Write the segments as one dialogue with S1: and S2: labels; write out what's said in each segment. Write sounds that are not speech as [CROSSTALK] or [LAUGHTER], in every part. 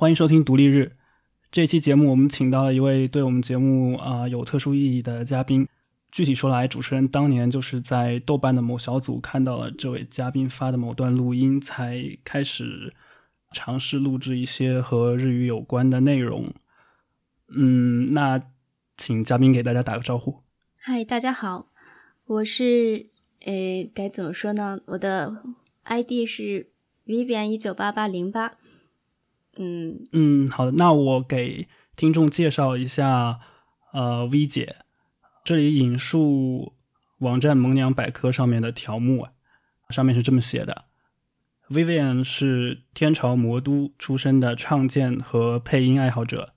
S1: 欢迎收听独立日。这期节目我们请到了一位对我们节目啊、有特殊意义的嘉宾。具体说来，主持人当年就是在豆瓣的某小组看到了这位嘉宾发的某段录音，才开始尝试录制一些和日语有关的内容。嗯，那请嘉宾给大家打个招呼。
S2: 嗨，大家好，我是诶，该怎么说呢？我的 ID 是 Vivian 一九八八零八。嗯，
S1: 嗯，好的，那我给听众介绍一下，呃，V 姐，这里引述网站萌娘百科上面的条目，上面是这么写的：Vivian 是天朝魔都出身的唱剑和配音爱好者，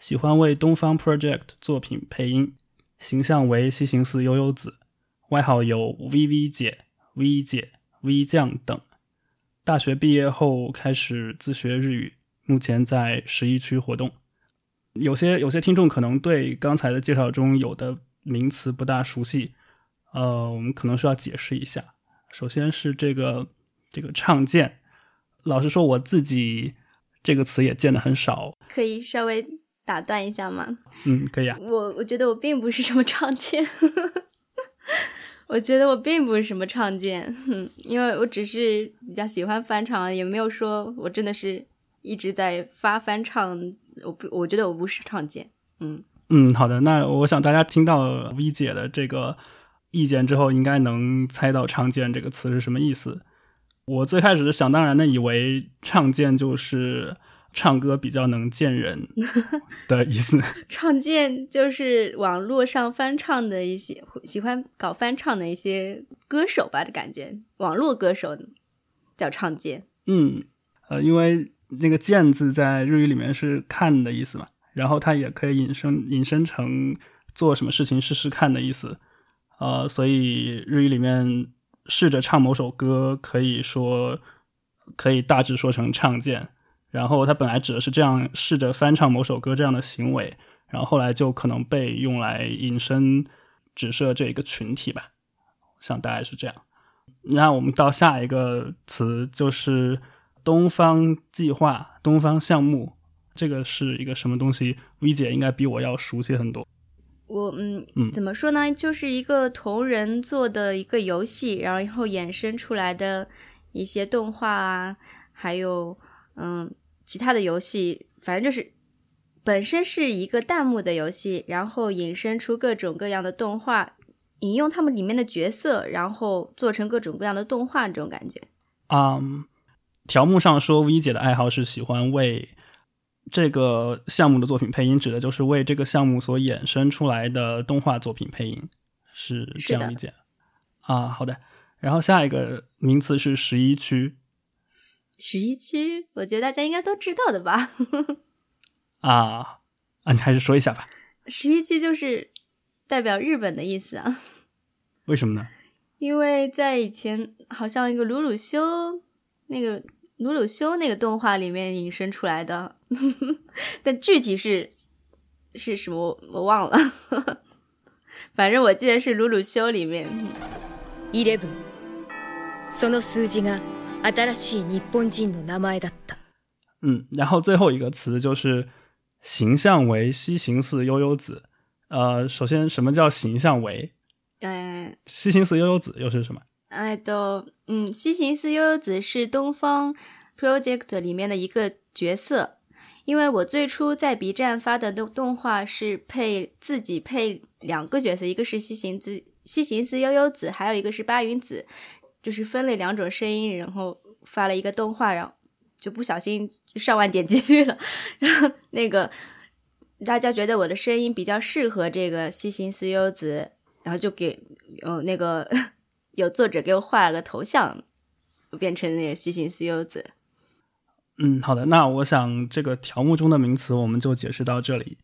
S1: 喜欢为东方 Project 作品配音，形象为西行寺悠悠子，外号有 VV 姐、V 姐、V 酱等。大学毕业后开始自学日语。目前在十一区活动，有些有些听众可能对刚才的介绍中有的名词不大熟悉，呃，我们可能需要解释一下。首先是这个这个唱见，老实说我自己这个词也见的很少。
S2: 可以稍微打断一下吗？
S1: 嗯，可以啊。
S2: 我我觉得我并不是什么唱见，[LAUGHS] 我觉得我并不是什么唱见，因为我只是比较喜欢翻唱，也没有说我真的是。一直在发翻唱，我不，我觉得我不是唱见，嗯
S1: 嗯，好的，那我想大家听到 V 姐的这个意见之后，应该能猜到“唱见”这个词是什么意思。我最开始想当然的以为“唱见”就是唱歌比较能见人 [LAUGHS] 的意思，“
S2: 唱见”就是网络上翻唱的一些喜欢搞翻唱的一些歌手吧的感觉，网络歌手叫“唱见”。
S1: 嗯，呃，因为。那个“见”字在日语里面是“看”的意思嘛，然后它也可以引申引申成做什么事情试试看的意思，呃，所以日语里面试着唱某首歌，可以说可以大致说成唱见，然后它本来指的是这样试着翻唱某首歌这样的行为，然后后来就可能被用来引申指涉这一个群体吧，像大概是这样。那我们到下一个词就是。东方计划、东方项目，这个是一个什么东西？V 姐应该比我要熟悉很多。
S2: 我嗯嗯，怎么说呢？就是一个同人做的一个游戏，然后衍生出来的一些动画啊，还有嗯其他的游戏，反正就是本身是一个弹幕的游戏，然后引申出各种各样的动画，引用他们里面的角色，然后做成各种各样的动画，这种感觉。
S1: 嗯。条目上说，V 姐的爱好是喜欢为这个项目的作品配音，指的就是为这个项目所衍生出来的动画作品配音，是这样理解啊？好的，然后下一个名词是十一区。
S2: 十一区，我觉得大家应该都知道的吧？[LAUGHS]
S1: 啊啊，你还是说一下吧。
S2: 十一区就是代表日本的意思啊？
S1: 为什么呢？
S2: 因为在以前，好像一个鲁鲁修那个。鲁鲁修那个动画里面引申出来的，但具体是是什么我忘了，反正我记得是鲁鲁修里面。Eleven，その数字が新しい日本人の名前だった。
S1: 嗯，然后最后一个词就是形象为西行寺悠悠子。呃，首先什么叫形象为？
S2: 嗯，
S1: 西行寺悠悠子又是什么？
S2: 哎，都，嗯，西行寺悠悠子是东方 project 里面的一个角色，因为我最初在 B 站发的动动画是配自己配两个角色，一个是西行子西行寺悠悠子，还有一个是八云子，就是分了两种声音，然后发了一个动画，然后就不小心上万点击率了，[LAUGHS] 然后那个大家觉得我的声音比较适合这个西行寺悠悠子，然后就给嗯那个。有作者给我画了个头像，我变成那个西行西游子。
S1: 嗯，好的，那我想这个条目中的名词我们就解释到这里。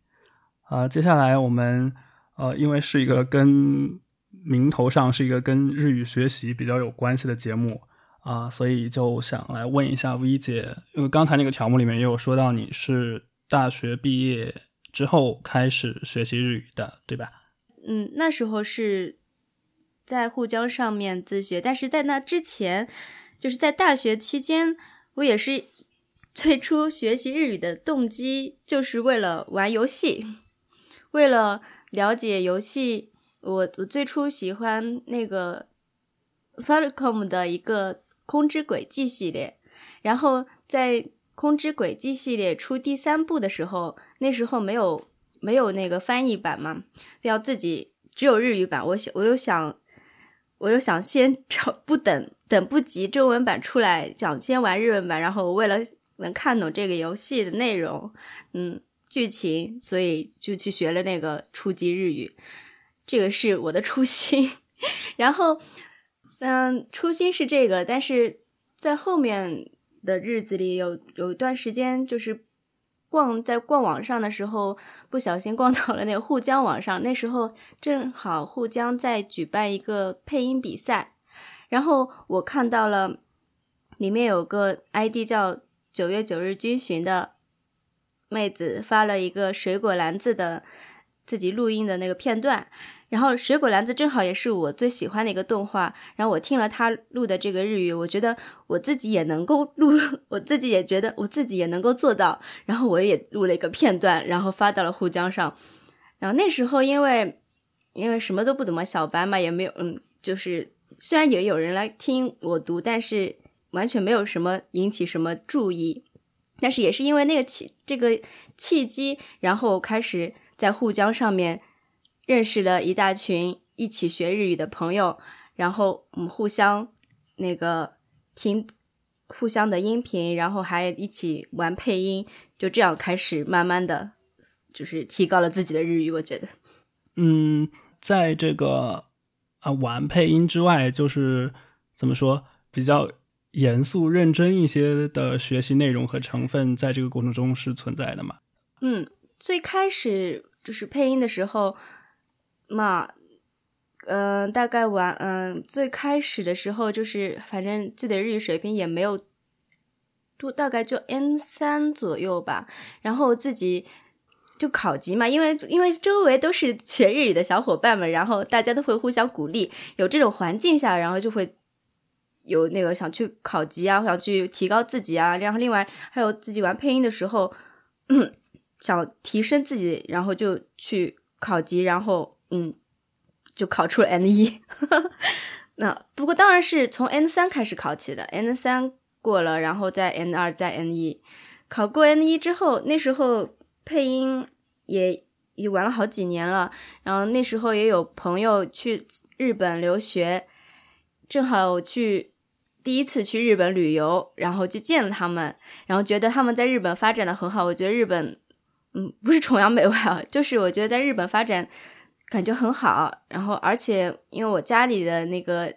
S1: 啊，接下来我们呃，因为是一个跟名头上是一个跟日语学习比较有关系的节目啊，所以就想来问一下 V 姐，因为刚才那个条目里面也有说到你是大学毕业之后开始学习日语的，对吧？
S2: 嗯，那时候是。在沪江上面自学，但是在那之前，就是在大学期间，我也是 [LAUGHS] 最初学习日语的动机就是为了玩游戏，为了了解游戏。我我最初喜欢那个 Falcom 的一个《空之轨迹》系列，然后在《空之轨迹》系列出第三部的时候，那时候没有没有那个翻译版嘛，要自己只有日语版。我想我又想我又想先找不等等不及中文版出来，想先玩日文版，然后为了能看懂这个游戏的内容，嗯，剧情，所以就去学了那个初级日语。这个是我的初心，[LAUGHS] 然后，嗯，初心是这个，但是在后面的日子里，有有一段时间，就是逛在逛网上的时候，不小心逛到了那个沪江网上，那时候正好沪江在举办一个配音比赛，然后我看到了里面有个 ID 叫九月九日军训的妹子发了一个水果篮子的自己录音的那个片段。然后水果篮子正好也是我最喜欢的一个动画，然后我听了他录的这个日语，我觉得我自己也能够录，[LAUGHS] 我自己也觉得我自己也能够做到，然后我也录了一个片段，然后发到了沪江上。然后那时候因为因为什么都不懂嘛小白嘛，也没有嗯，就是虽然也有人来听我读，但是完全没有什么引起什么注意。但是也是因为那个契这个契机，然后开始在沪江上面。认识了一大群一起学日语的朋友，然后我们互相那个听互相的音频，然后还一起玩配音，就这样开始慢慢的就是提高了自己的日语。我觉得，
S1: 嗯，在这个啊玩配音之外，就是怎么说比较严肃认真一些的学习内容和成分，在这个过程中是存在的嘛？
S2: 嗯，最开始就是配音的时候。嘛，嗯，大概玩，嗯，最开始的时候就是，反正自己的日语水平也没有多，大概就 N 三左右吧。然后自己就考级嘛，因为因为周围都是学日语的小伙伴们，然后大家都会互相鼓励，有这种环境下，然后就会有那个想去考级啊，想去提高自己啊。然后另外还有自己玩配音的时候，[COUGHS] 想提升自己，然后就去考级，然后。嗯，就考出了 N 一，[LAUGHS] 那不过当然是从 N 三开始考起的，N 三过了，然后再 N 二，再 N 一，考过 N 一之后，那时候配音也也玩了好几年了，然后那时候也有朋友去日本留学，正好去第一次去日本旅游，然后就见了他们，然后觉得他们在日本发展的很好，我觉得日本，嗯，不是崇洋媚外啊，就是我觉得在日本发展。感觉很好，然后而且因为我家里的那个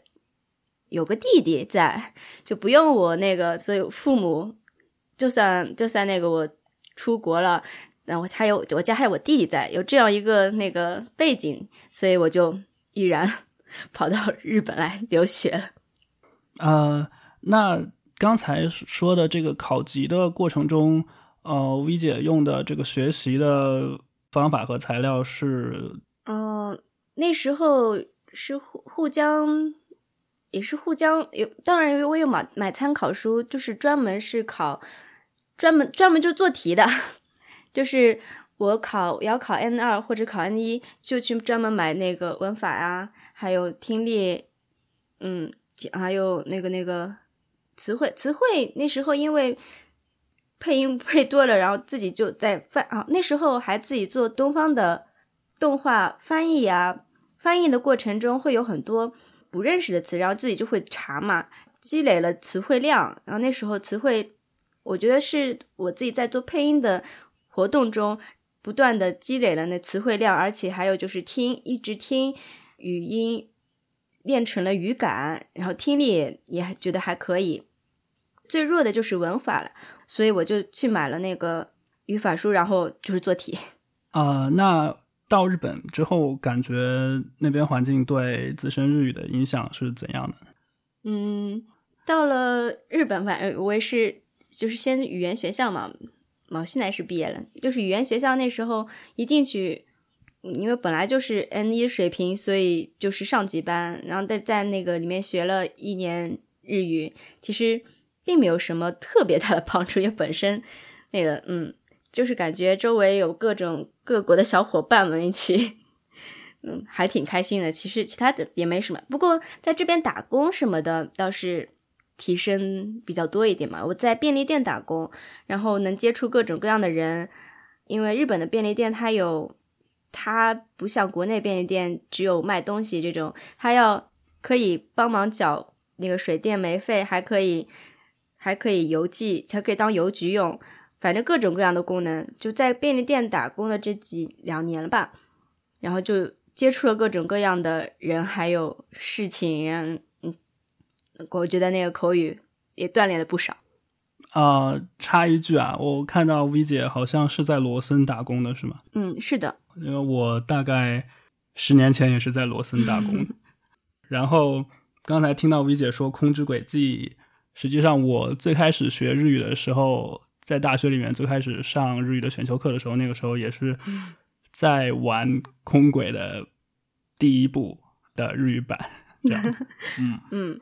S2: 有个弟弟在，就不用我那个，所以父母就算就算那个我出国了，然后还有我家还有我弟弟在，有这样一个那个背景，所以我就毅然 [LAUGHS] 跑到日本来留学。[LAUGHS]
S1: 呃，那刚才说的这个考级的过程中，呃，V 姐用的这个学习的方法和材料是。
S2: 那时候是沪沪江，也是沪江有，当然我有买买参考书，就是专门是考，专门专门就做题的，[LAUGHS] 就是我考要考 N 二或者考 N 一，就去专门买那个文法啊，还有听力，嗯，还有那个那个词汇，词汇那时候因为配音配多了，然后自己就在翻啊，那时候还自己做东方的。动画翻译啊，翻译的过程中会有很多不认识的词，然后自己就会查嘛，积累了词汇量。然后那时候词汇，我觉得是我自己在做配音的活动中不断的积累了那词汇量，而且还有就是听，一直听语音练成了语感，然后听力也觉得还可以。最弱的就是文法了，所以我就去买了那个语法书，然后就是做题。
S1: 啊，那。到日本之后，感觉那边环境对自身日语的影响是怎样的？
S2: 嗯，到了日本，反正我也是，就是先语言学校嘛，嘛现在是毕业了，就是语言学校那时候一进去，因为本来就是 N 一水平，所以就是上级班，然后在在那个里面学了一年日语，其实。并没有什么特别大的 [LAUGHS] 帮助，因为本身那个嗯，就是感觉周围有各种各国的小伙伴们一起，嗯，还挺开心的。其实其他的也没什么，不过在这边打工什么的倒是提升比较多一点嘛。我在便利店打工，然后能接触各种各样的人，因为日本的便利店它有，它不像国内便利店只有卖东西这种，它要可以帮忙缴那个水电煤费，还可以。还可以邮寄，还可以当邮局用，反正各种各样的功能。就在便利店打工的这几两年了吧，然后就接触了各种各样的人，还有事情，嗯，我觉得那个口语也锻炼了不少。
S1: 啊，插一句啊，我看到 V 姐好像是在罗森打工的，是吗？
S2: 嗯，是的。
S1: 因为我大概十年前也是在罗森打工，[LAUGHS] 然后刚才听到 V 姐说空之轨迹。实际上，我最开始学日语的时候，在大学里面最开始上日语的选修课的时候，那个时候也是在玩空轨的第一部的日语版，[LAUGHS] 这样子。[LAUGHS] 嗯
S2: 嗯，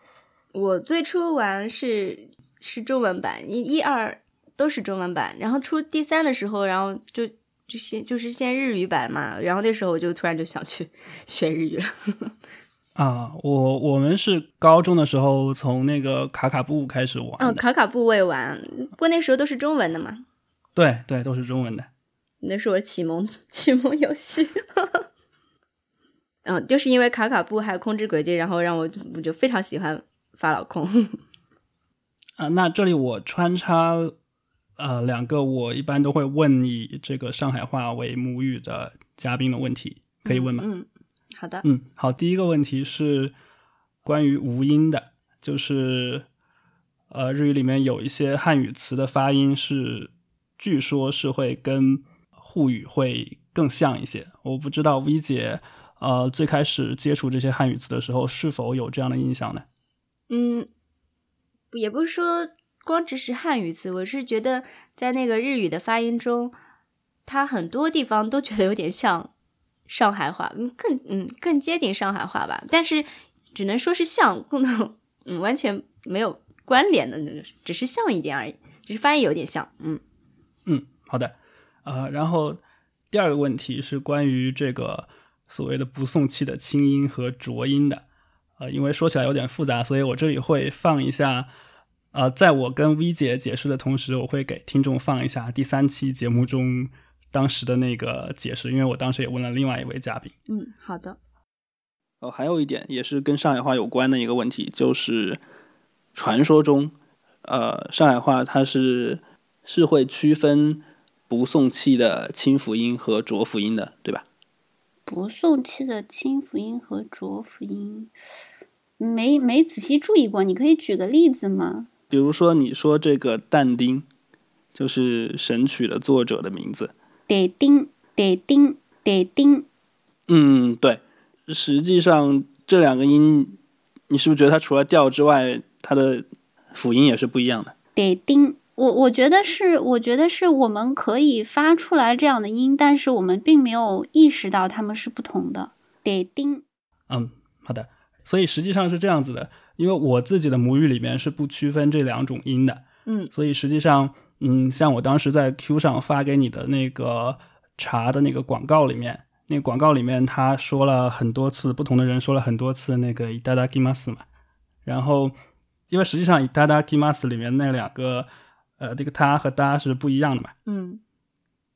S2: 我最初玩是是中文版，一、一、二都是中文版，然后出第三的时候，然后就就先就是先日语版嘛，然后那时候我就突然就想去 [LAUGHS] 学日语了。
S1: 啊，我我们是高中的时候从那个卡卡布开始玩。
S2: 嗯，卡卡布我也玩，不过那时候都是中文的嘛。
S1: 对对，都是中文的。
S2: 那是我启蒙 [LAUGHS] 启蒙游戏。[LAUGHS] 嗯，就是因为卡卡布还有空之轨迹，然后让我我就非常喜欢法老控。
S1: 啊，那这里我穿插呃两个我一般都会问以这个上海话为母语的嘉宾的问题，可以问吗？
S2: 嗯。好的，
S1: 嗯，好，第一个问题是关于无音的，就是呃，日语里面有一些汉语词的发音是，据说是会跟沪语会更像一些。我不知道 V 姐呃最开始接触这些汉语词的时候是否有这样的印象呢？
S2: 嗯，也不是说光只是汉语词，我是觉得在那个日语的发音中，它很多地方都觉得有点像。上海话，嗯，更嗯更接近上海话吧，但是只能说是像，不能嗯完全没有关联的，只是像一点而已，只是发音有点像，嗯。
S1: 嗯，好的，呃，然后第二个问题是关于这个所谓的不送气的清音和浊音的，呃，因为说起来有点复杂，所以我这里会放一下，呃，在我跟 V 姐解释的同时，我会给听众放一下第三期节目中。当时的那个解释，因为我当时也问了另外一位嘉宾。
S2: 嗯，好的。
S1: 哦，还有一点也是跟上海话有关的一个问题，就是传说中，呃，上海话它是是会区分不送气的清辅音和浊辅音的，对吧？
S3: 不送气的清辅音和浊辅音，没没仔细注意过，你可以举个例子吗？
S1: 比如说，你说这个但丁，就是《神曲》的作者的名字。
S3: 得丁得丁得丁，
S1: 嗯，对。实际上，这两个音，你是不是觉得它除了调之外，它的辅音也是不一样的？
S3: 得丁，我我觉得是，我觉得是我们可以发出来这样的音，但是我们并没有意识到它们是不同的。得丁，
S1: 嗯，好的。所以实际上是这样子的，因为我自己的母语里面是不区分这两种音的，
S2: 嗯，
S1: 所以实际上。嗯，像我当时在 Q 上发给你的那个茶的那个广告里面，那个广告里面他说了很多次，不同的人说了很多次那个 “ida gimas” 嘛。然后，因为实际上 “ida gimas” 里面那两个呃，这个“他”和“哒”是不一样的嘛。
S2: 嗯。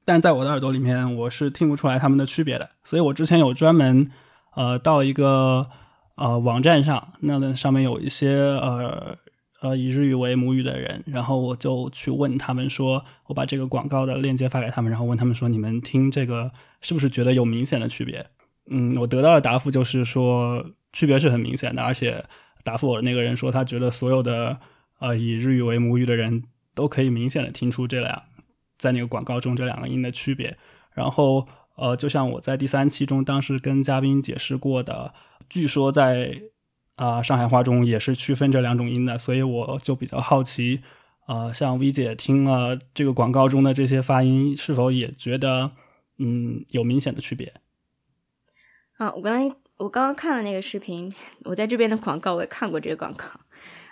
S1: 但在我的耳朵里面，我是听不出来他们的区别的。所以我之前有专门呃到一个呃网站上，那上面有一些呃。呃，以日语为母语的人，然后我就去问他们说，我把这个广告的链接发给他们，然后问他们说，你们听这个是不是觉得有明显的区别？嗯，我得到的答复就是说，区别是很明显的，而且答复我的那个人说，他觉得所有的呃以日语为母语的人都可以明显的听出这两在那个广告中这两个音的区别。然后呃，就像我在第三期中当时跟嘉宾解释过的，据说在。啊，上海话中也是区分这两种音的，所以我就比较好奇，啊，像 V 姐听了这个广告中的这些发音，是否也觉得嗯有明显的区别？
S2: 啊，我刚才我刚刚看了那个视频，我在这边的广告我也看过这个广告，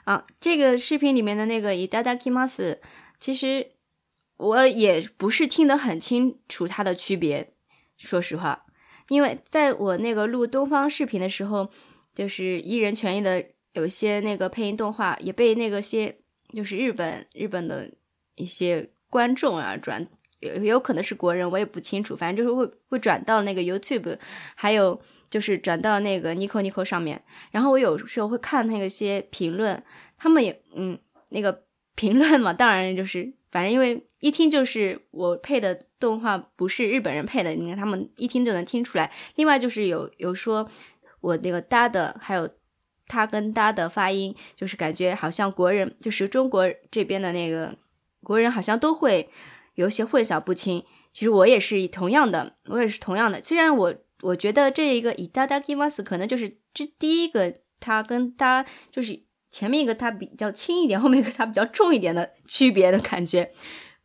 S2: 啊，这个视频里面的那个伊达达基马斯，其实我也不是听得很清楚它的区别，说实话，因为在我那个录东方视频的时候，就是艺人权益的有一些那个配音动画也被那个些就是日本日本的一些观众啊转。有有可能是国人，我也不清楚。反正就是会会转到那个 YouTube，还有就是转到那个 Nico Nico 上面。然后我有时候会看那个些评论，他们也嗯那个评论嘛，当然就是反正因为一听就是我配的动画不是日本人配的，你看他们一听就能听出来。另外就是有有说我那个搭的，还有他跟搭的发音，就是感觉好像国人，就是中国这边的那个国人好像都会。有些混淆不清，其实我也是同样的，我也是同样的。虽然我我觉得这一个以达达基马斯可能就是这第一个，它跟它就是前面一个它比较轻一点，[LAUGHS] 后面一个它比较重一点的区别的感觉。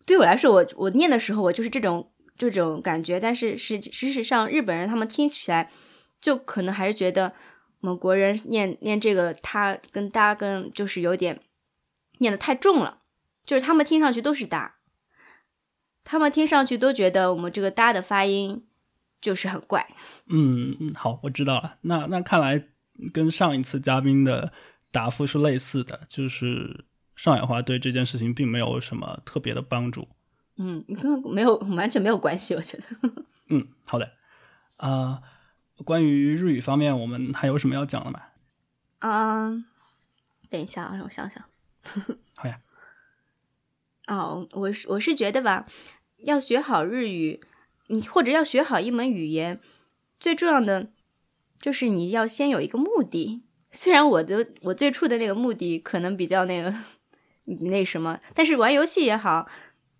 S2: 对我来说，我我念的时候我就是这种这种感觉，但是实事实上日本人他们听起来就可能还是觉得我们国人念念这个他跟哒跟就是有点念的太重了，就是他们听上去都是哒。他们听上去都觉得我们这个“哒”的发音就是很怪。
S1: 嗯嗯，好，我知道了。那那看来跟上一次嘉宾的答复是类似的，就是上海话对这件事情并没有什么特别的帮助。
S2: 嗯，你看没有，完全没有关系，我觉得。[LAUGHS]
S1: 嗯，好的。啊，关于日语方面，我们还有什么要讲的吗？
S2: 啊，等一下啊，让我想想。[LAUGHS]
S1: 好呀。
S2: 哦，我是我是觉得吧，要学好日语，你或者要学好一门语言，最重要的就是你要先有一个目的。虽然我的我最初的那个目的可能比较那个那什么，但是玩游戏也好，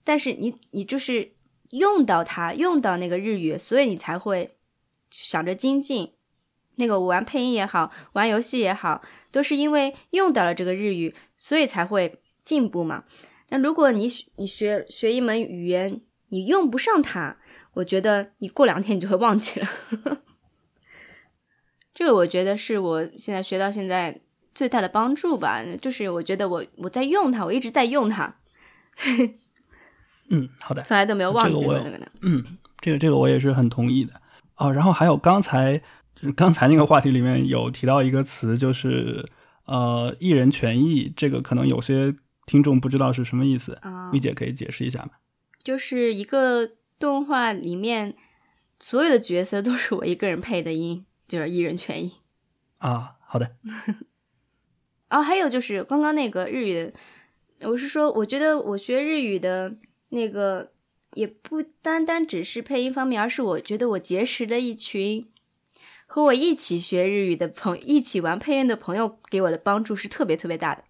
S2: 但是你你就是用到它，用到那个日语，所以你才会想着精进。那个我玩配音也好，玩游戏也好，都是因为用到了这个日语，所以才会进步嘛。那如果你你学学一门语言，你用不上它，我觉得你过两天你就会忘记了。[LAUGHS] 这个我觉得是我现在学到现在最大的帮助吧，就是我觉得我我在用它，我一直在用它。
S1: 嗯，好的，[LAUGHS]
S2: 从来都没有忘记过那个
S1: 呢。嗯，这个这个我也是很同意的。哦，然后还有刚才就是刚才那个话题里面有提到一个词，就是呃艺人权益，这个可能有些。听众不知道是什么意思啊？米姐可以解释一下吗？
S2: 就是一个动画里面所有的角色都是我一个人配的音，就是艺人权益
S1: 啊。好的。[LAUGHS]
S2: 哦，还有就是刚刚那个日语，我是说，我觉得我学日语的那个也不单单只是配音方面，而是我觉得我结识的一群和我一起学日语的朋，一起玩配音的朋友给我的帮助是特别特别大的。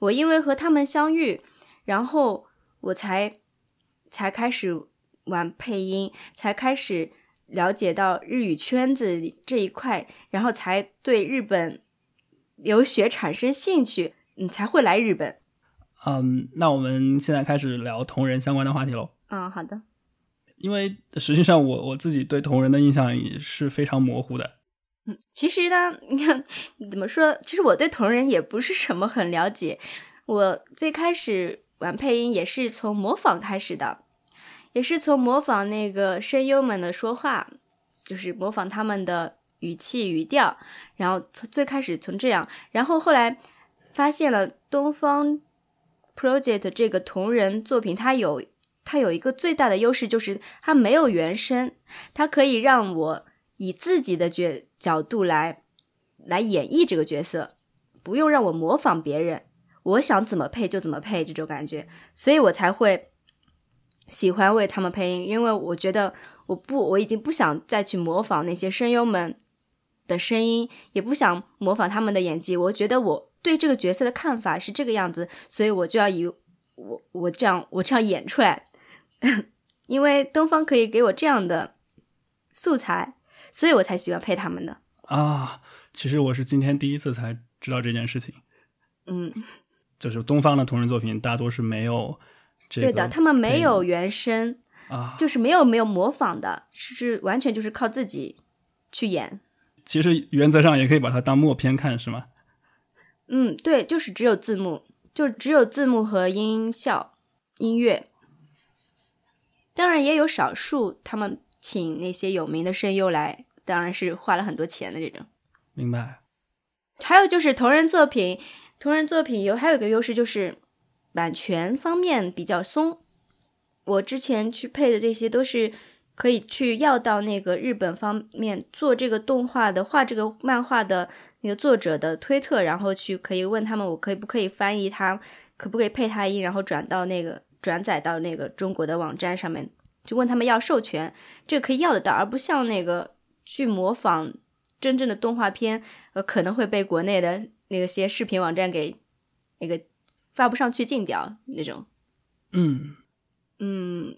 S2: 我因为和他们相遇，然后我才才开始玩配音，才开始了解到日语圈子这一块，然后才对日本留学产生兴趣，嗯，才会来日本。
S1: 嗯，那我们现在开始聊同人相关的话题喽。
S2: 嗯，好的。
S1: 因为实际上我我自己对同人的印象也是非常模糊的。
S2: 嗯其实呢，[LAUGHS] 你看怎么说？其实我对同人也不是什么很了解。我最开始玩配音也是从模仿开始的，也是从模仿那个声优们的说话，就是模仿他们的语气语调。然后从最开始从这样，然后后来发现了东方 project 这个同人作品，它有它有一个最大的优势，就是它没有原声，它可以让我以自己的角角度来来演绎这个角色，不用让我模仿别人，我想怎么配就怎么配这种感觉，所以我才会喜欢为他们配音，因为我觉得我不我已经不想再去模仿那些声优们的声音，也不想模仿他们的演技，我觉得我对这个角色的看法是这个样子，所以我就要以我我这样我这样演出来，[LAUGHS] 因为东方可以给我这样的素材。所以我才喜欢配他们的
S1: 啊！其实我是今天第一次才知道这件事情。
S2: 嗯，
S1: 就是东方的同人作品大多是没有这
S2: 个，对的，他们没有原声
S1: 啊，
S2: 就是没有没有模仿的，是完全就是靠自己去演。
S1: 其实原则上也可以把它当默片看，是吗？
S2: 嗯，对，就是只有字幕，就只有字幕和音效、音乐。当然也有少数他们请那些有名的声优来，当然是花了很多钱的这种。
S1: 明白。
S2: 还有就是同人作品，同人作品有还有一个优势就是版权方面比较松。我之前去配的这些都是可以去要到那个日本方面做这个动画的、画这个漫画的那个作者的推特，然后去可以问他们，我可以不可以翻译他，可不可以配他音，然后转到那个转载到那个中国的网站上面，就问他们要授权，这个可以要得到，而不像那个去模仿真正的动画片，呃，可能会被国内的那个些视频网站给那个发不上去禁掉那种。
S1: 嗯，
S2: 嗯，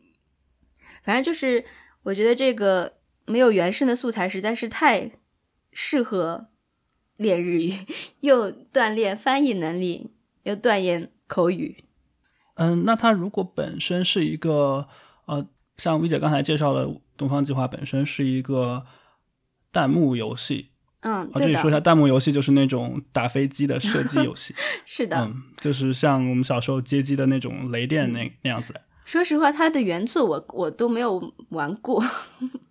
S2: 反正就是我觉得这个没有原声的素材实在是太适合练日语，[LAUGHS] 又锻炼翻译能力，又锻炼口语。
S1: 嗯，那它如果本身是一个呃，像薇姐刚才介绍的，《东方计划》本身是一个弹幕游戏
S2: 嗯，
S1: 我，这，里说一下，弹幕游戏就是那种打飞机的射击游戏，[LAUGHS]
S2: 是的。
S1: 嗯，就是像我们小时候街机的那种雷电那那样子。
S2: 说实话，它的原作我我都没有玩过，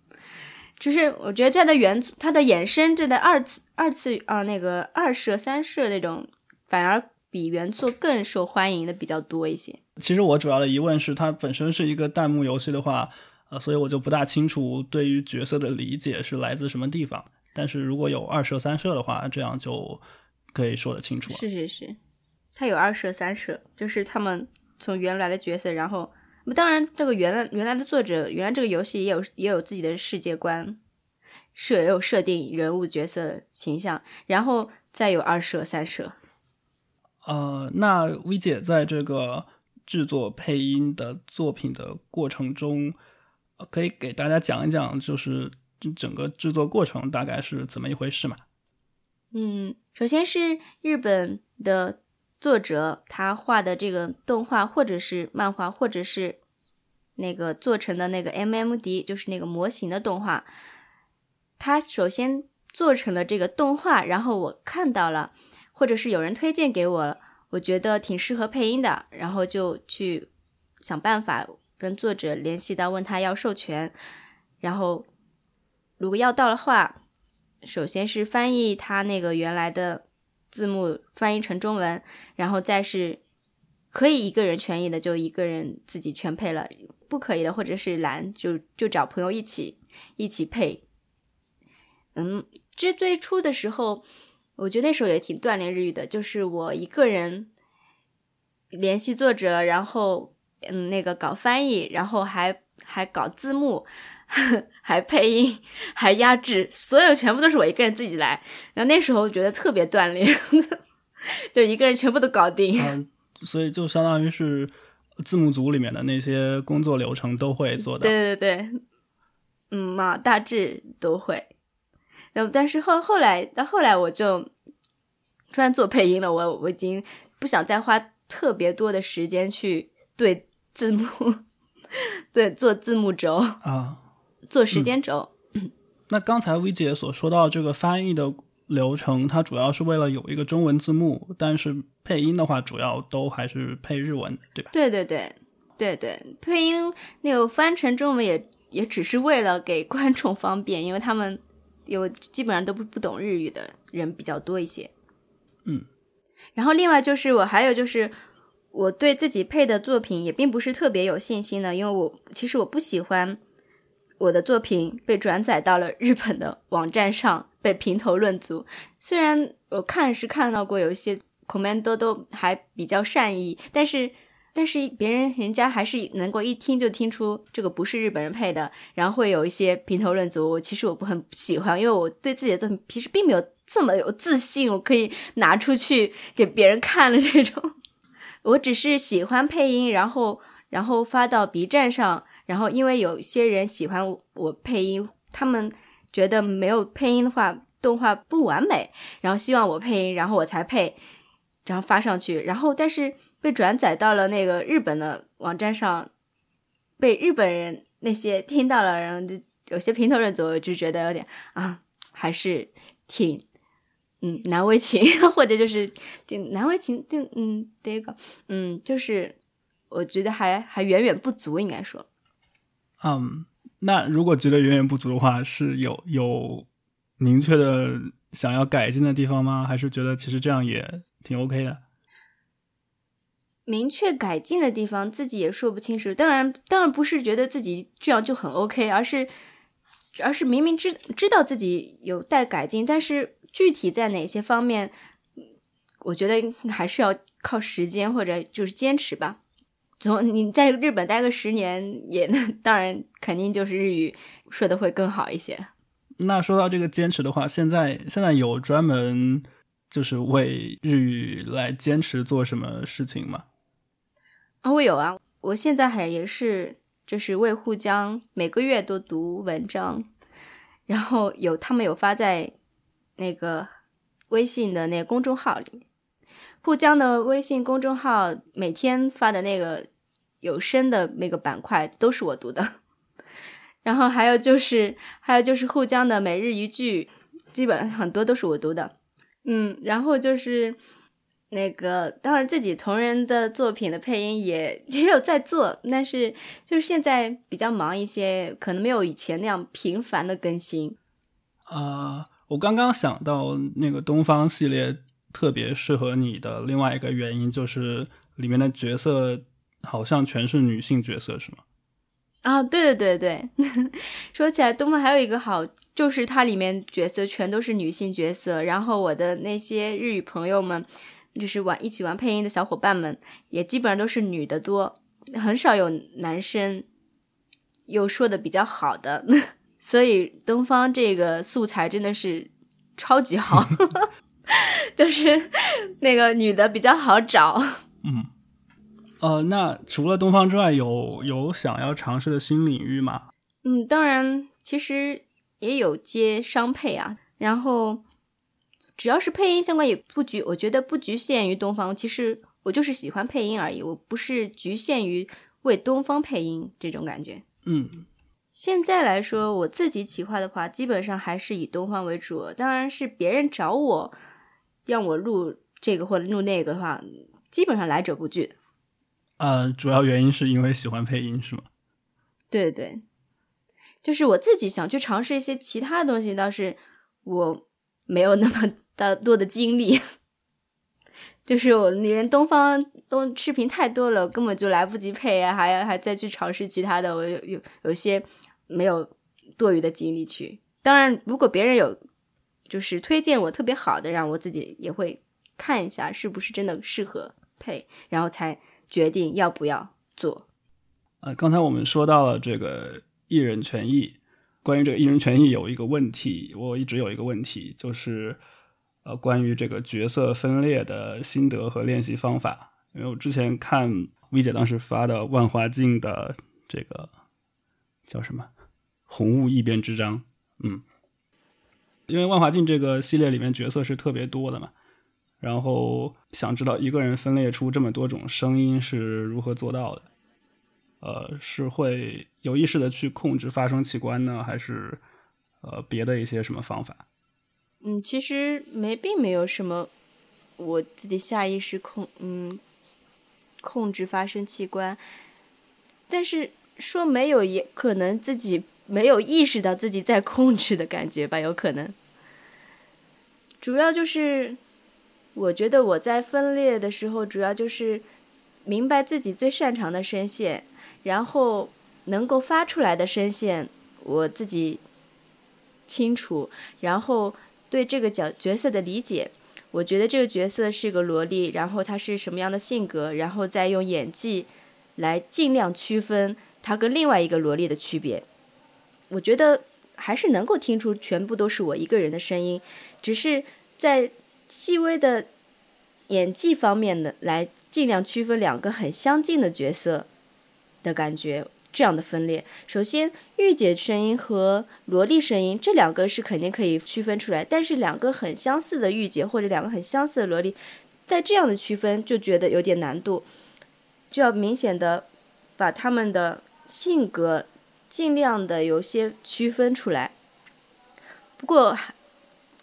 S2: [LAUGHS] 就是我觉得它的原它的衍生这的二次二次啊、那个二射三射那种，反而比原作更受欢迎的比较多一些。
S1: 其实我主要的疑问是，它本身是一个弹幕游戏的话，呃，所以我就不大清楚对于角色的理解是来自什么地方。但是如果有二射三射的话，这样就可以说得清楚了。
S2: 是是是，它有二射三射，就是他们从原来的角色，然后当然这个原来原来的作者，原来这个游戏也有也有自己的世界观，设也有设定人物角色形象，然后再有二射三射。
S1: 呃，那薇姐在这个制作配音的作品的过程中，可以给大家讲一讲，就是整个制作过程大概是怎么一回事嘛？
S2: 嗯，首先是日本的作者他画的这个动画，或者是漫画，或者是那个做成的那个 MMD，就是那个模型的动画。他首先做成了这个动画，然后我看到了，或者是有人推荐给我了，我觉得挺适合配音的，然后就去想办法跟作者联系到，问他要授权，然后如果要到的话，首先是翻译他那个原来的字幕翻译成中文，然后再是可以一个人全译的就一个人自己全配了，不可以的或者是懒就就找朋友一起一起配。嗯，这最初的时候，我觉得那时候也挺锻炼日语的，就是我一个人联系作者，然后嗯那个搞翻译，然后还还搞字幕。[LAUGHS] 还配音，还压制，所有全部都是我一个人自己来。然后那时候觉得特别锻炼，[LAUGHS] 就一个人全部都搞定。
S1: 嗯、所以就相当于是字幕组里面的那些工作流程都会做到。
S2: 对对对，嗯嘛，大致都会。但是后后来到后来我就突然做配音了，我我已经不想再花特别多的时间去对字幕，[LAUGHS] 对做字幕轴
S1: 啊。[LAUGHS]
S2: 做时间轴、
S1: 嗯。那刚才薇姐所说到这个翻译的流程，它主要是为了有一个中文字幕，但是配音的话，主要都还是配日文，对吧？
S2: 对对对对对，配音那个翻成中文也也只是为了给观众方便，因为他们有基本上都不不懂日语的人比较多一些。
S1: 嗯，
S2: 然后另外就是我还有就是我对自己配的作品也并不是特别有信心的，因为我其实我不喜欢。我的作品被转载到了日本的网站上，被评头论足。虽然我看是看到过有一些 comment 都还比较善意，但是但是别人人家还是能够一听就听出这个不是日本人配的，然后会有一些评头论足。我其实我不很喜欢，因为我对自己的作品其实并没有这么有自信，我可以拿出去给别人看的这种。[LAUGHS] 我只是喜欢配音，然后然后发到 B 站上。然后，因为有些人喜欢我配音，他们觉得没有配音的话，动画不完美，然后希望我配音，然后我才配，然后发上去。然后，但是被转载到了那个日本的网站上，被日本人那些 [LAUGHS] 听到了，然后就有些评头论足，就觉得有点啊，还是挺嗯，难为情，[LAUGHS] 或者就是挺难为情，嗯，第一个，嗯，就是我觉得还还远远不足，应该说。
S1: 嗯，那如果觉得远远不足的话，是有有明确的想要改进的地方吗？还是觉得其实这样也挺 OK 的？
S2: 明确改进的地方自己也说不清楚。当然，当然不是觉得自己这样就很 OK，而是而是明明知知道自己有待改进，但是具体在哪些方面，我觉得还是要靠时间或者就是坚持吧。总你在日本待个十年，也当然肯定就是日语说的会更好一些。
S1: 那说到这个坚持的话，现在现在有专门就是为日语来坚持做什么事情吗？
S2: 啊，我有啊，我现在还也是就是为沪江每个月都读文章，然后有他们有发在那个微信的那个公众号里。沪江的微信公众号每天发的那个有声的那个板块都是我读的，[LAUGHS] 然后还有就是还有就是沪江的每日一句，基本很多都是我读的，嗯，然后就是那个当然自己同人的作品的配音也也有在做，但是就是现在比较忙一些，可能没有以前那样频繁的更新。
S1: 啊，我刚刚想到那个东方系列。特别适合你的另外一个原因就是里面的角色好像全是女性角色，是吗？
S2: 啊，对对对对，[LAUGHS] 说起来东方还有一个好，就是它里面角色全都是女性角色，然后我的那些日语朋友们，就是玩一起玩配音的小伙伴们，也基本上都是女的多，很少有男生又说的比较好的，[LAUGHS] 所以东方这个素材真的是超级好。[LAUGHS] 就是那个女的比较好找，
S1: 嗯，呃，那除了东方之外，有有想要尝试的新领域吗？
S2: 嗯，当然，其实也有接商配啊。然后，只要是配音相关，也不局，我觉得不局限于东方。其实我就是喜欢配音而已，我不是局限于为东方配音这种感觉。
S1: 嗯，
S2: 现在来说，我自己企划的话，基本上还是以东方为主。当然是别人找我。让我录这个或者录那个的话，基本上来者不拒。
S1: 呃，主要原因是因为喜欢配音，是吗？
S2: 对对，就是我自己想去尝试一些其他的东西，倒是我没有那么大多的精力。[LAUGHS] 就是我连东方东视频太多了，根本就来不及配啊，还要还再去尝试其他的，我有有有些没有多余的精力去。当然，如果别人有。就是推荐我特别好的，让我自己也会看一下是不是真的适合配，然后才决定要不要做。
S1: 呃，刚才我们说到了这个艺人权益，关于这个艺人权益有一个问题，我一直有一个问题，就是呃，关于这个角色分裂的心得和练习方法。因为我之前看 V 姐当时发的万华镜的这个叫什么《红雾异变之章》，嗯。因为万华镜这个系列里面角色是特别多的嘛，然后想知道一个人分裂出这么多种声音是如何做到的？呃，是会有意识的去控制发声器官呢，还是呃别的一些什么方法？
S2: 嗯，其实没，并没有什么我自己下意识控嗯控制发声器官，但是说没有也可能自己没有意识到自己在控制的感觉吧，有可能。主要就是，我觉得我在分裂的时候，主要就是明白自己最擅长的声线，然后能够发出来的声线，我自己清楚，然后对这个角角色的理解，我觉得这个角色是个萝莉，然后她是什么样的性格，然后再用演技来尽量区分他跟另外一个萝莉的区别。我觉得还是能够听出全部都是我一个人的声音。只是在细微的演技方面的来尽量区分两个很相近的角色的感觉，这样的分裂。首先，御姐声音和萝莉声音这两个是肯定可以区分出来，但是两个很相似的御姐或者两个很相似的萝莉，在这样的区分就觉得有点难度，就要明显的把他们的性格尽量的有些区分出来。不过。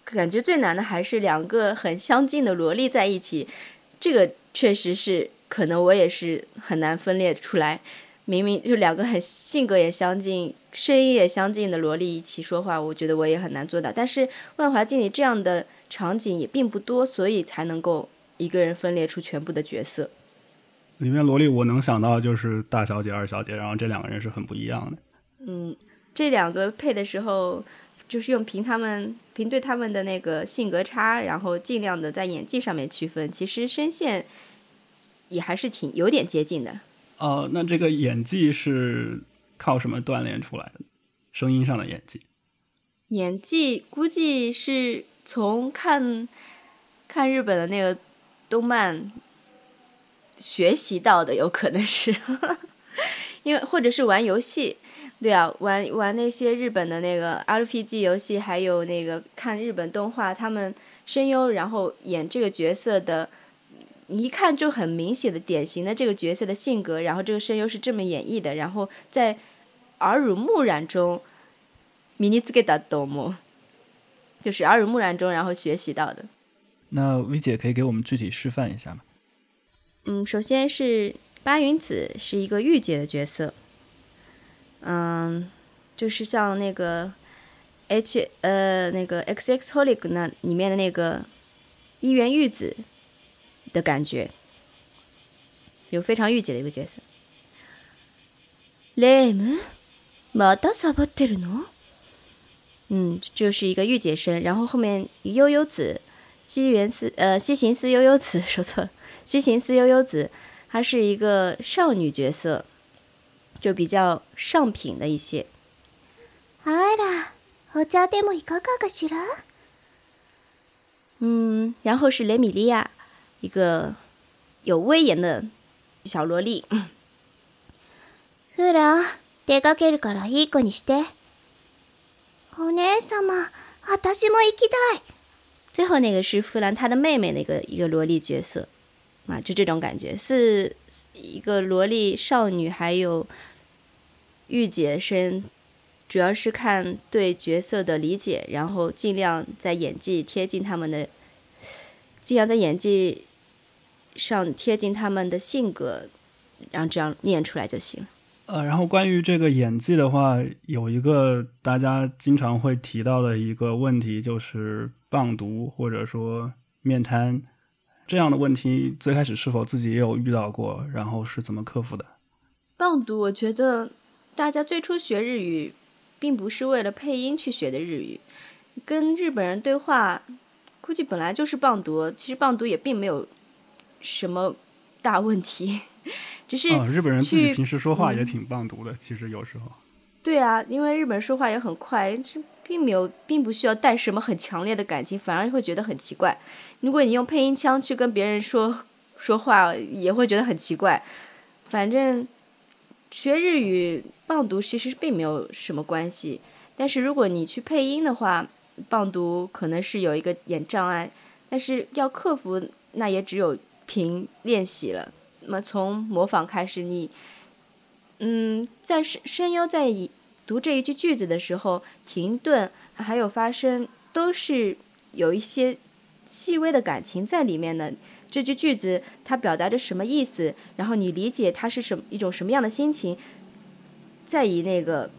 S2: 感觉最难的还是两个很相近的萝莉在一起，这个确实是可能我也是很难分裂出来。明明就两个很性格也相近、声音也相近的萝莉一起说话，我觉得我也很难做到。但是《万华镜》里这样的场景也并不多，所以才能够一个人分裂出全部的角色。
S1: 里面萝莉我能想到就是大小姐、二小姐，然后这两个人是很不一样的。
S2: 嗯，这两个配的时候，就是用凭他们凭对他们的那个性格差，然后尽量的在演技上面区分。其实声线也还是挺有点接近的。
S1: 哦，那这个演技是靠什么锻炼出来的？声音上的演技？
S2: 演技估计是从看看日本的那个动漫学习到的，有可能是，[LAUGHS] 因为或者是玩游戏，对啊，玩玩那些日本的那个 RPG 游戏，还有那个看日本动画，他们声优然后演这个角色的。你一看就很明显的典型的这个角色的性格，然后这个声优是这么演绎的，然后在耳濡目染中，ミニツゲダドモ，就是耳濡目染中然后学习到的。
S1: 那 V 姐可以给我们具体示范一下吗？
S2: 嗯，首先是八云子是一个御姐的角色，嗯，就是像那个 H 呃那个 X X Holic 那里面的那个一元玉子。 的感觉，有非常御姐的一个角色。雷姆，まだサボってるの？嗯，就是一个御姐声，然后后面悠悠子，西园寺呃西行寺悠悠子说错了，[LAUGHS] 西行寺悠悠子，她是一个少女角色，就比较上品的一些。あら、お茶でもいかがかしら？嗯，然后是雷米利亚。 一个有威严的小萝莉。フラ、出かけるからいい子にして。お姉様、私も行きたい。最后那个是弗兰她的妹妹，那个一个萝莉角色，啊，就这种感觉，是一个萝莉少女，还有御姐身，主要是看对角色的理解，然后尽量在演技贴近他们的。 尽量在演技上贴近他们的性格，然后这样念出来就行。
S1: 呃，然后关于这个演技的话，有一个大家经常会提到的一个问题，就是棒读或者说面瘫这样的问题，最开始是否自己也有遇到过？然后是怎么克服的？
S2: 棒读，我觉得大家最初学日语，并不是为了配音去学的日语，跟日本人对话。估计本来就是棒读，其实棒读也并没有什么大问题，只是
S1: 日本人自己平时说话也挺棒读的。其实有时候，
S2: 对啊，因为日本人说话也很快，并没有，并不需要带什么很强烈的感情，反而会觉得很奇怪。如果你用配音腔去跟别人说说话，也会觉得很奇怪。反正学日语棒读其实并没有什么关系，但是如果你去配音的话。棒读可能是有一个点障碍，但是要克服，那也只有凭练习了。那么从模仿开始，你，嗯，在声声优在读这一句句子的时候，停顿还有发声，都是有一些细微的感情在里面的。这句句子它表达着什么意思？然后你理解它是什么一种什么样的心情，再以那个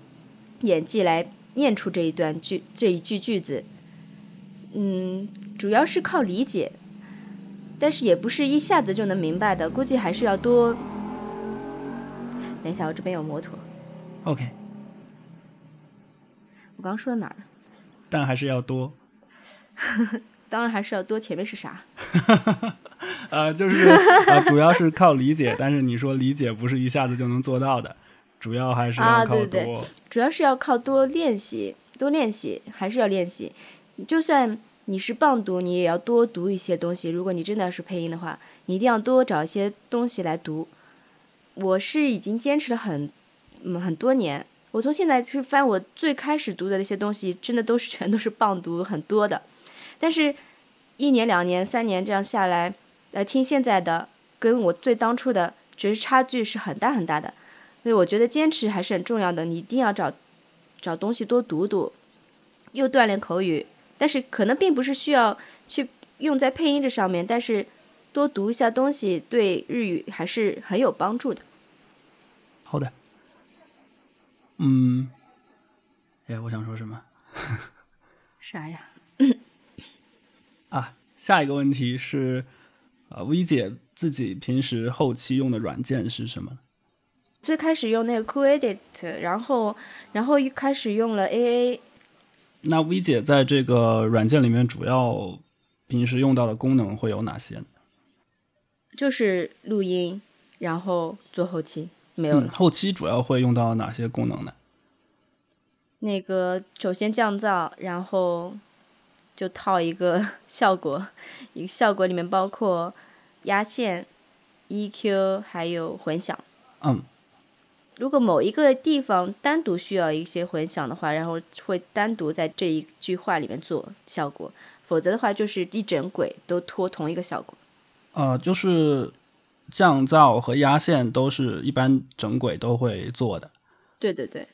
S2: 演技来。念出这一段句这一句句子，嗯，主要是靠理解，但是也不是一下子就能明白的，估计还是要多。等一下，我这边有摩托。
S1: OK。
S2: 我刚刚说到哪儿了？
S1: 但还是要多。[LAUGHS]
S2: 当然还是要多。前面是啥？[LAUGHS]
S1: 呃，就是呃，主要是靠理解，但是你说理解不是一下子就能做到的。主要还是要靠
S2: 多，主要是要靠多练习，多练习还是要练习。就算你是棒读，你也要多读一些东西。如果你真的是配音的话，你一定要多找一些东西来读。我是已经坚持了很嗯很多年，我从现在去翻我最开始读的那些东西，真的都是 [LAUGHS] 全都是棒读很多的。但是，一年、两年、三年这样下来，来听现在的，跟我最当初的，其实差距是很大很大的。所以我觉得坚持还是很重要的，你一定要找找东西多读读，又锻炼口语，但是可能并不是需要去用在配音这上面，但是多读一下东西对日语还是很有帮助的。
S1: 好的，嗯，哎，我想说什么 [LAUGHS]
S2: 啥呀？[LAUGHS]
S1: 啊？下一个问题是，呃，V 姐自己平时后期用的软件是什么？
S2: 最开始用那个 Cool Edit，然后然后一开始用了 AA。
S1: 那 V 姐在这个软件里面主要平时用到的功能会有哪些呢？
S2: 就是录音，然后做后期，没有了。
S1: 嗯，后期主要会用到哪些功能呢？
S2: 那个首先降噪，然后就套一个 [LAUGHS] 效果，一个效果里面包括压线、EQ 还有混响。
S1: 嗯，
S2: 如果某一个地方单独需要一些混响的话，然后会单独在这一句话里面做效果，否则的话就是一整轨都拖同一个效果。
S1: 呃，就是降噪和压线都是一般整轨都会做的。
S2: 对对对，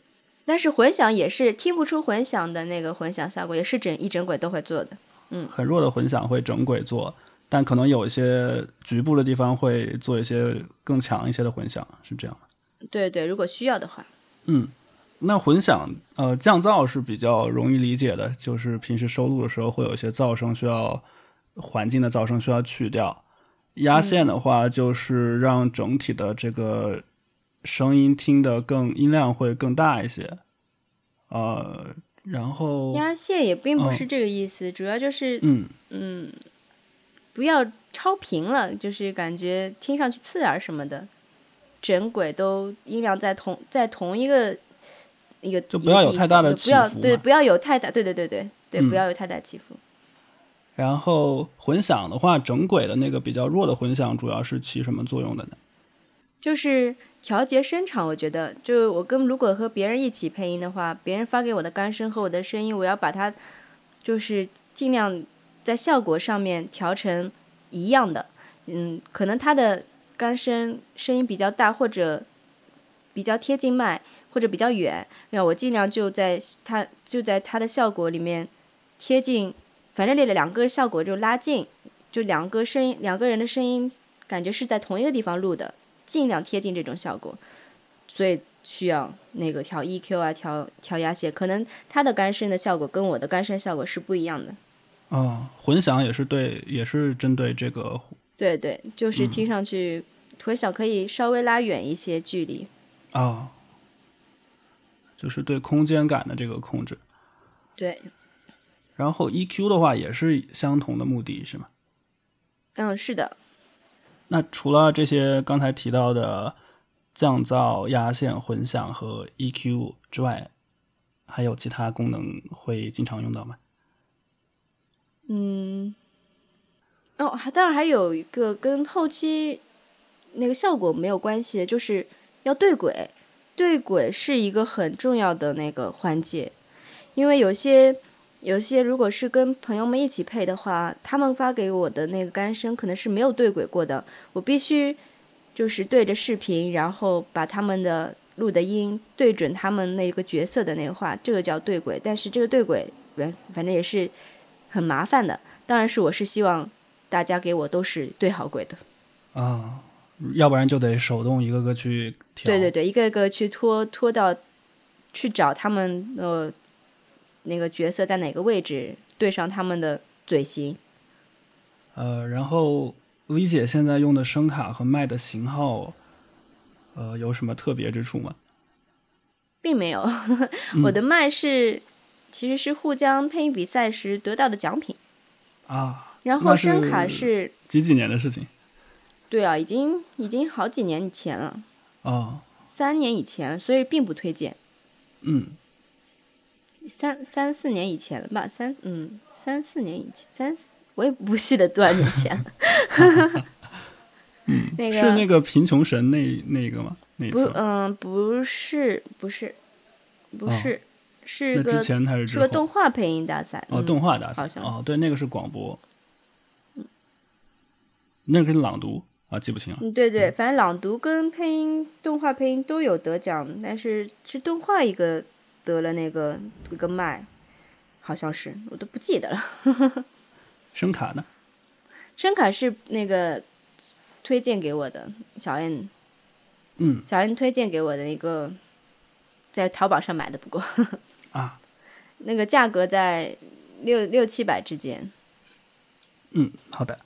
S2: 但是混响也是听不出混响的那个混响效果，也是整一整轨都会做的。嗯，
S1: 很弱的混响会整轨做，但可能有一些局部的地方会做一些更强一些的混响，是这样的。
S2: 对对，如果需要的话。
S1: 嗯，那混响呃降噪是比较容易理解的，就是平时收录的时候会有一些噪声需要环境的噪声需要去掉。压线的话，就是让整体的这个声音听得更音量会更大一些。呃，然后
S2: 压线也并不是这个意思，主要就是
S1: 嗯
S2: 嗯，不要超频了，就是感觉听上去刺耳什么的，整轨都音量在同在同一个一个
S1: 就不要有太大的起伏嘛
S2: 对不要有太大对对对对对
S1: 嗯
S2: 不要有太大起伏。
S1: 然后混响的话，整轨的那个比较弱的混响主要是起什么作用的呢？
S2: 就是调节声场，我觉得，就我跟如果和别人一起配音的话，别人发给我的干声和我的声音，我要把它就是尽量在效果上面调成一样的。嗯，可能他的干声声音比较大，或者比较贴近麦，或者比较远，那我尽量就在它就在它的效果里面贴近，反正这两个效果就拉近，就两个声音两个人的声音感觉是在同一个地方录的。尽量贴近这种效果，所以需要那个调 EQ 啊，调调压线，可能它的干声的效果跟我的干声效果是不一样的。
S1: 嗯、混响也是对，也是针对这个
S2: 对对，就是听上去腿小可以稍微拉远一些距离。
S1: 哦、就是对空间感的这个控制。
S2: 对，
S1: 然后 EQ 的话也是相同的目的，是吗？
S2: 嗯，是的，
S1: 那除了这些刚才提到的降噪、压线、混响和 EQ 之外，还有其他功能会经常用到吗？
S2: 嗯，哦，当然还有一个跟后期那个效果没有关系的，就是要对轨。对轨是一个很重要的那个环节，因为有些有些如果是跟朋友们一起配的话，他们发给我的那个干声可能是没有对轨过的，我必须就是对着视频，然后把他们的录的音对准他们那个角色的那个话，这个叫对轨。但是这个对轨，反反正也是很麻烦的。当然是我是希望大家给我都是对好轨的。
S1: 啊，要不然就得手动一个个去调。
S2: 对对对，一个一个去拖拖到去找他们呃那个角色在哪个位置，对上他们的嘴型。
S1: 呃，然后 V 姐现在用的声卡和麦的型号，呃，有什么特别之处吗？
S2: 并没有，[LAUGHS] 我的麦是其实是沪江配音比赛时得到的奖品，
S1: 啊，
S2: 然后声卡是
S1: 几几年的事情
S2: 对啊，已经已经好几年以前了，
S1: 哦？
S2: 三年以前，所以并不推荐。
S1: 嗯，
S2: 三三四年以前了吧？三嗯，三四年以前，三我也不记得多少年前了。[LAUGHS] [LAUGHS] 嗯，那个
S1: 是那个贫穷神那那个吗？那一
S2: 不
S1: 次？
S2: 嗯不是不是不
S1: 哦
S2: 是、是个
S1: 之前还是？
S2: 是个动画配音大赛
S1: 哦，
S2: 嗯
S1: 动画大赛
S2: 好像
S1: 哦，对，那个是广播。那个是朗读啊，记不清了。
S2: 嗯，对对，反正朗读跟配音、动画配音都有得奖，但是是动画一个得了那个一个麦，好像是，我都不记得了。[LAUGHS] [LAUGHS]
S1: 声卡呢？
S2: 声卡是那个推荐给我的小 N，
S1: 嗯
S2: 小 N 推荐给我的一个，在淘宝上买的，不过
S1: 啊，[LAUGHS]
S2: 那个价格在六六七百之间。
S1: 嗯，好的。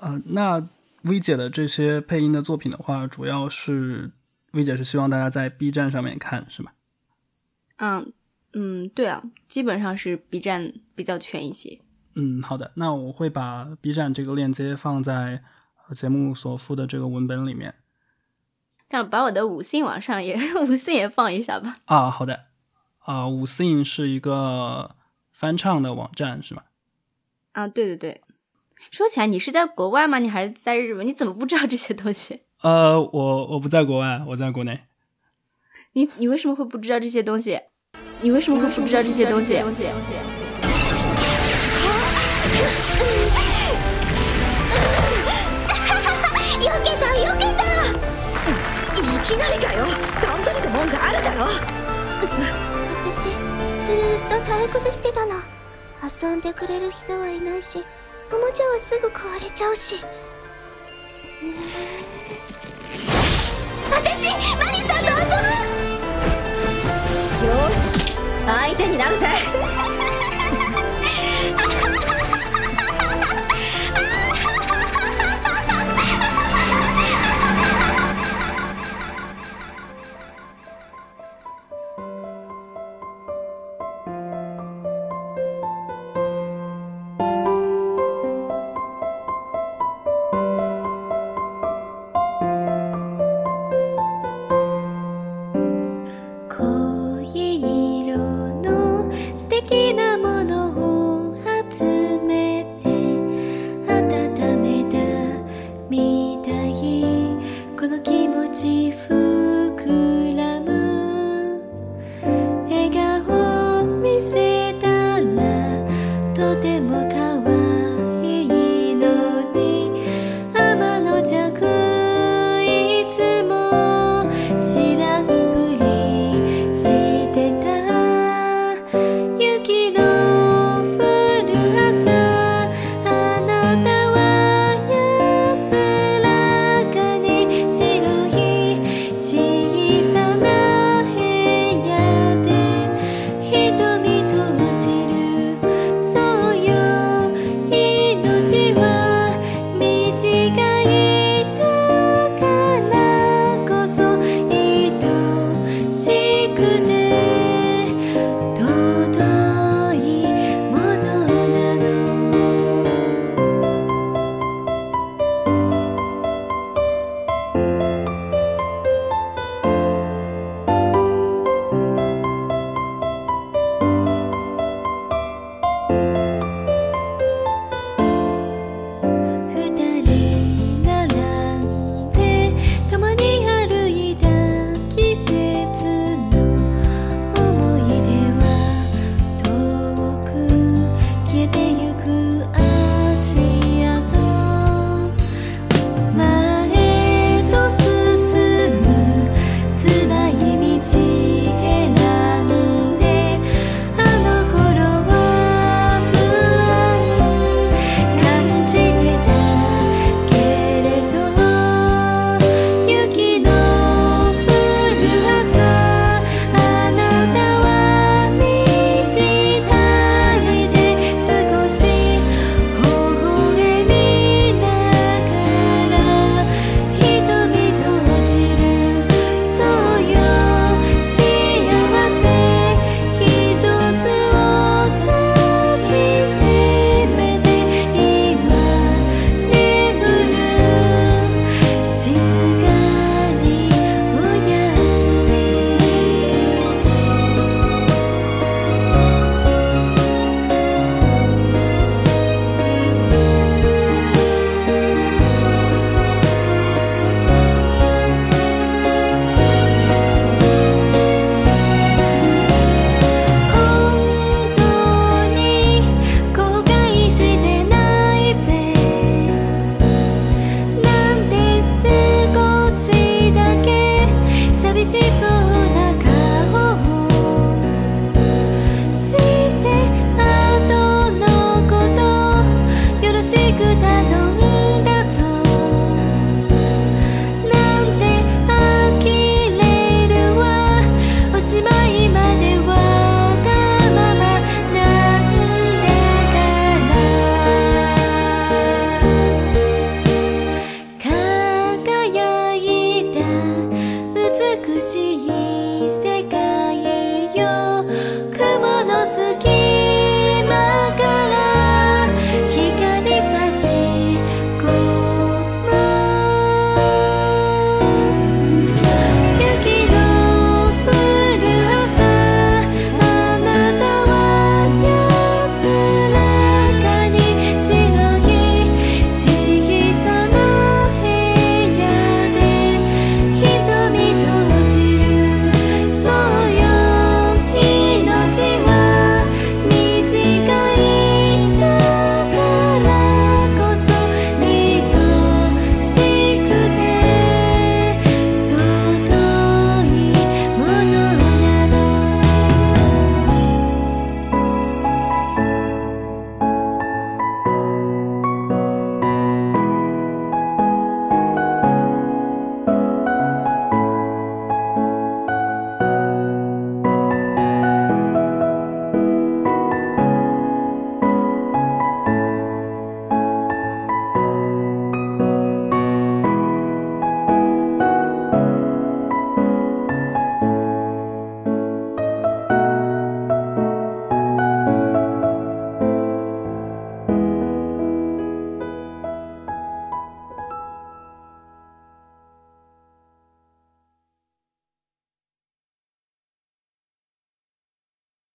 S1: 呃，那 V 姐的这些配音的作品的话，主要是 V 姐是希望大家在 B 站上面看，是吗？
S2: 嗯嗯，对啊，基本上是 B 站比较全一些。
S1: 嗯，好的。那我会把 B 站这个链接放在呃节目所附的这个文本里面。
S2: 这样把我的五信往上也 [LAUGHS] 五信也放一下吧。
S1: 啊，好的。啊，五 sing 是一个翻唱的网站，是吗？
S2: 啊，对对对。说起来，你是在国外吗？你还是在日本？你怎么不知道这些东西？[LAUGHS]
S1: 呃，我我不在国外，我在国内。
S2: 你你为什么会不知道这些东西？你为什么会不知道这些东西？
S4: よけたよけたいきなりかよ段取りと文句あるだろ私ずーっと退屈してたの遊んでくれる人はいないし おもちゃはすぐ壊れちゃうし。私マリさんと遊ぶ！よし相手になるぜ。